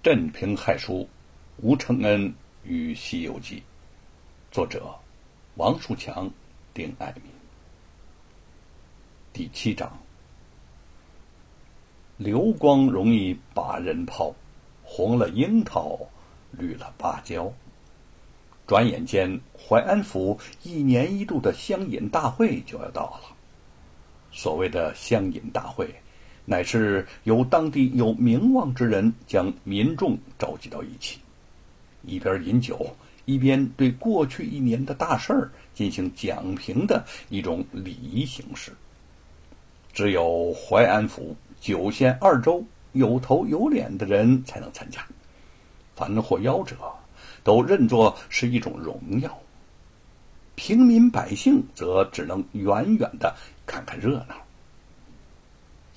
镇平害书，吴承恩与《西游记》，作者王树强、丁爱民。第七章：流光容易把人抛，红了樱桃，绿了芭蕉。转眼间，淮安府一年一度的乡饮大会就要到了。所谓的乡饮大会。乃是由当地有名望之人将民众召集到一起，一边饮酒，一边对过去一年的大事儿进行讲评的一种礼仪形式。只有淮安府九县二州有头有脸的人才能参加，凡获邀者都认作是一种荣耀，平民百姓则只能远远的看看热闹。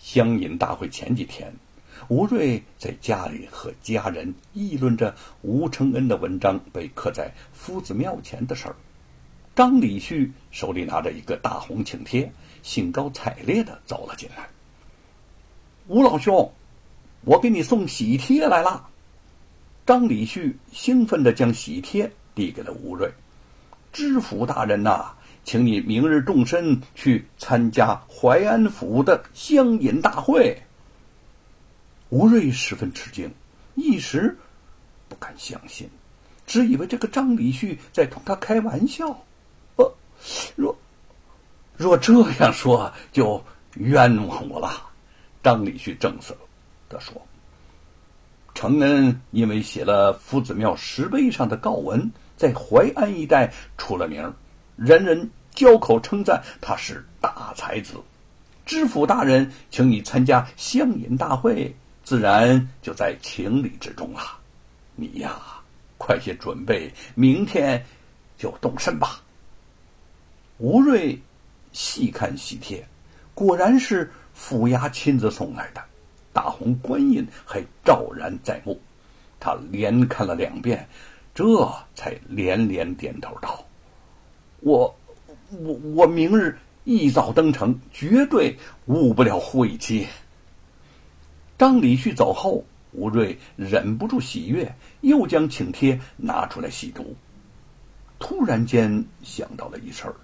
乡饮大会前几天，吴瑞在家里和家人议论着吴承恩的文章被刻在夫子庙前的事儿。张礼旭手里拿着一个大红请帖，兴高采烈的走了进来。吴老兄，我给你送喜帖来了。张礼旭兴奋的将喜帖递给了吴瑞。知府大人呐！请你明日动身去参加淮安府的乡饮大会。吴瑞十分吃惊，一时不敢相信，只以为这个张礼旭在同他开玩笑。呃，若若这样说，就冤枉我了。张礼旭正色的说：“承恩因为写了夫子庙石碑上的告文，在淮安一带出了名。”人人交口称赞他是大才子，知府大人请你参加乡饮大会，自然就在情理之中了。你呀，快些准备，明天就动身吧。吴瑞细看喜帖，果然是府衙亲自送来的，大红官印还照然在目。他连看了两遍，这才连连点头道。我，我我明日一早登城，绝对误不了会期。张礼旭走后，吴瑞忍不住喜悦，又将请帖拿出来细读。突然间想到了一事儿，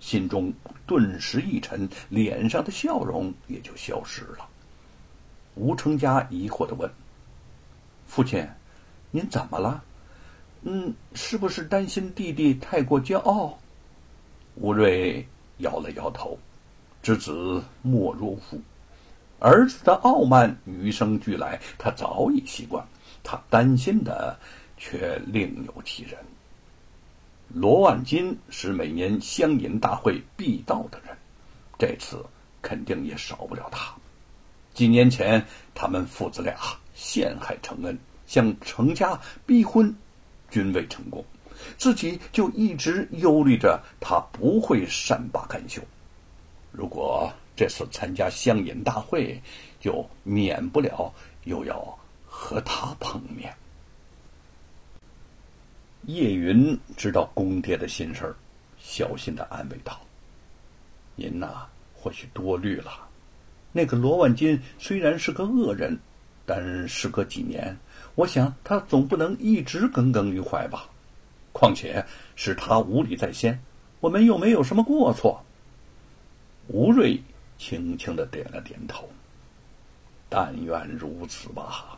心中顿时一沉，脸上的笑容也就消失了。吴成家疑惑的问：“父亲，您怎么了？嗯，是不是担心弟弟太过骄傲？”吴瑞摇了摇头，知子莫若父，儿子的傲慢与生俱来，他早已习惯。他担心的却另有其人。罗万金是每年乡饮大会必到的人，这次肯定也少不了他。几年前，他们父子俩陷害承恩，向程家逼婚，均未成功。自己就一直忧虑着他不会善罢甘休。如果这次参加乡饮大会，就免不了又要和他碰面。叶云知道公爹的心事儿，小心的安慰道：“您呐，或许多虑了。那个罗万金虽然是个恶人，但时隔几年，我想他总不能一直耿耿于怀吧。”况且是他无礼在先，我们又没有什么过错。吴瑞轻轻的点了点头。但愿如此吧。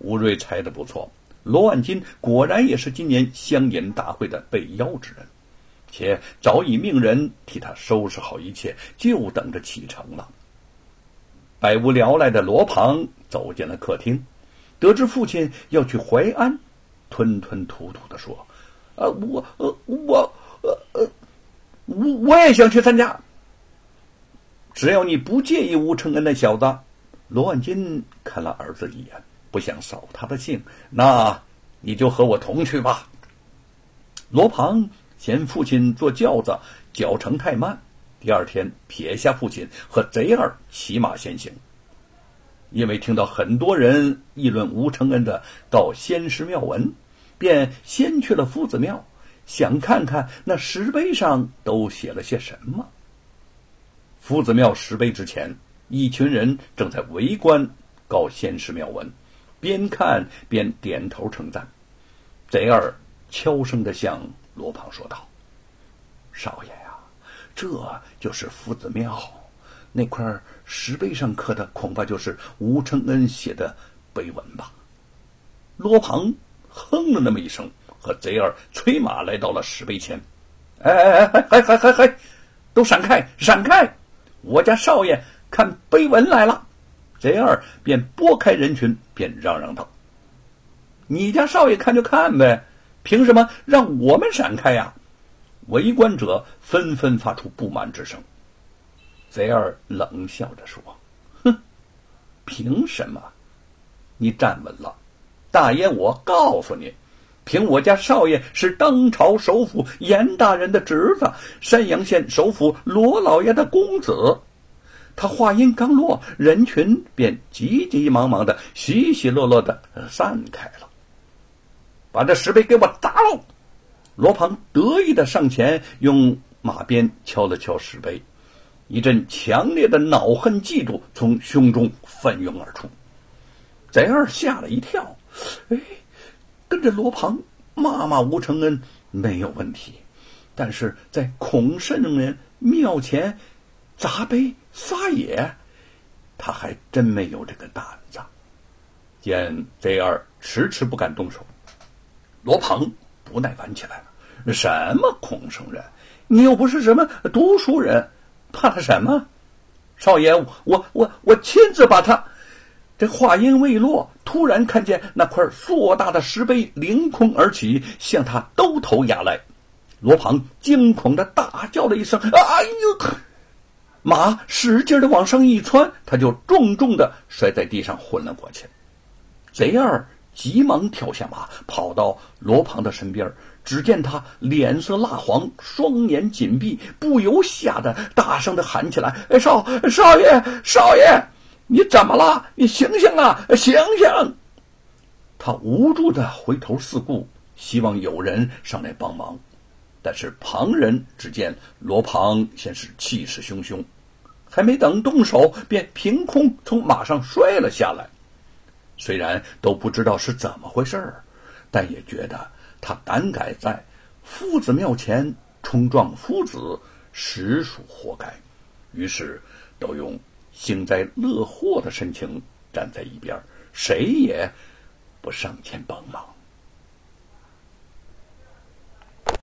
吴瑞猜的不错，罗万金果然也是今年乡饮大会的被邀之人，且早已命人替他收拾好一切，就等着启程了。百无聊赖的罗庞走进了客厅，得知父亲要去淮安。吞吞吐吐的说：“呃，我呃我，我我也想去参加。只要你不介意吴承恩那小子。”罗万金看了儿子一眼，不想扫他的兴，那你就和我同去吧。罗庞嫌父亲坐轿子脚程太慢，第二天撇下父亲和贼儿骑马先行。因为听到很多人议论吴承恩的告仙石庙文，便先去了夫子庙，想看看那石碑上都写了些什么。夫子庙石碑之前，一群人正在围观告仙石庙文，边看边点头称赞。贼儿悄声的向罗胖说道：“少爷呀，这就是夫子庙，那块石碑上刻的恐怕就是吴承恩写的碑文吧。”罗庞哼了那么一声，和贼儿催马来到了石碑前。“哎哎哎，还还还还，都闪开，闪开！我家少爷看碑文来了。”贼儿便拨开人群，便嚷嚷道。你家少爷看就看呗，凭什么让我们闪开呀？围观者纷纷发出不满之声。贼儿冷笑着说：“哼，凭什么？你站稳了，大爷！我告诉你，凭我家少爷是当朝首府严大人的侄子，山阳县首府罗老爷的公子。”他话音刚落，人群便急急忙忙的、稀稀落落的散开了。把这石碑给我砸喽！罗庞得意的上前，用马鞭敲了敲石碑，一阵强烈的恼恨嫉妒从胸中翻涌而出。贼二吓了一跳，哎，跟着罗庞骂骂吴承恩没有问题，但是在孔圣人庙前砸碑撒野，他还真没有这个胆子。见贼二迟迟不敢动手。罗庞不耐烦起来了：“什么孔圣人？你又不是什么读书人，怕他什么？少爷，我我我亲自把他……”这话音未落，突然看见那块硕大的石碑凌空而起，向他兜头压来。罗庞惊恐的大叫了一声：“哎呦！”马使劲的往上一窜，他就重重的摔在地上，昏了过去。贼二。急忙跳下马，跑到罗庞的身边。只见他脸色蜡黄，双眼紧闭，不由吓得大声的喊起来：“少少爷，少爷，你怎么了？你醒醒啊，醒醒！”他无助的回头四顾，希望有人上来帮忙。但是旁人只见罗庞先是气势汹汹，还没等动手，便凭空从马上摔了下来。虽然都不知道是怎么回事儿，但也觉得他胆敢在夫子庙前冲撞夫子，实属活该。于是都用幸灾乐祸的神情站在一边，谁也不上前帮忙。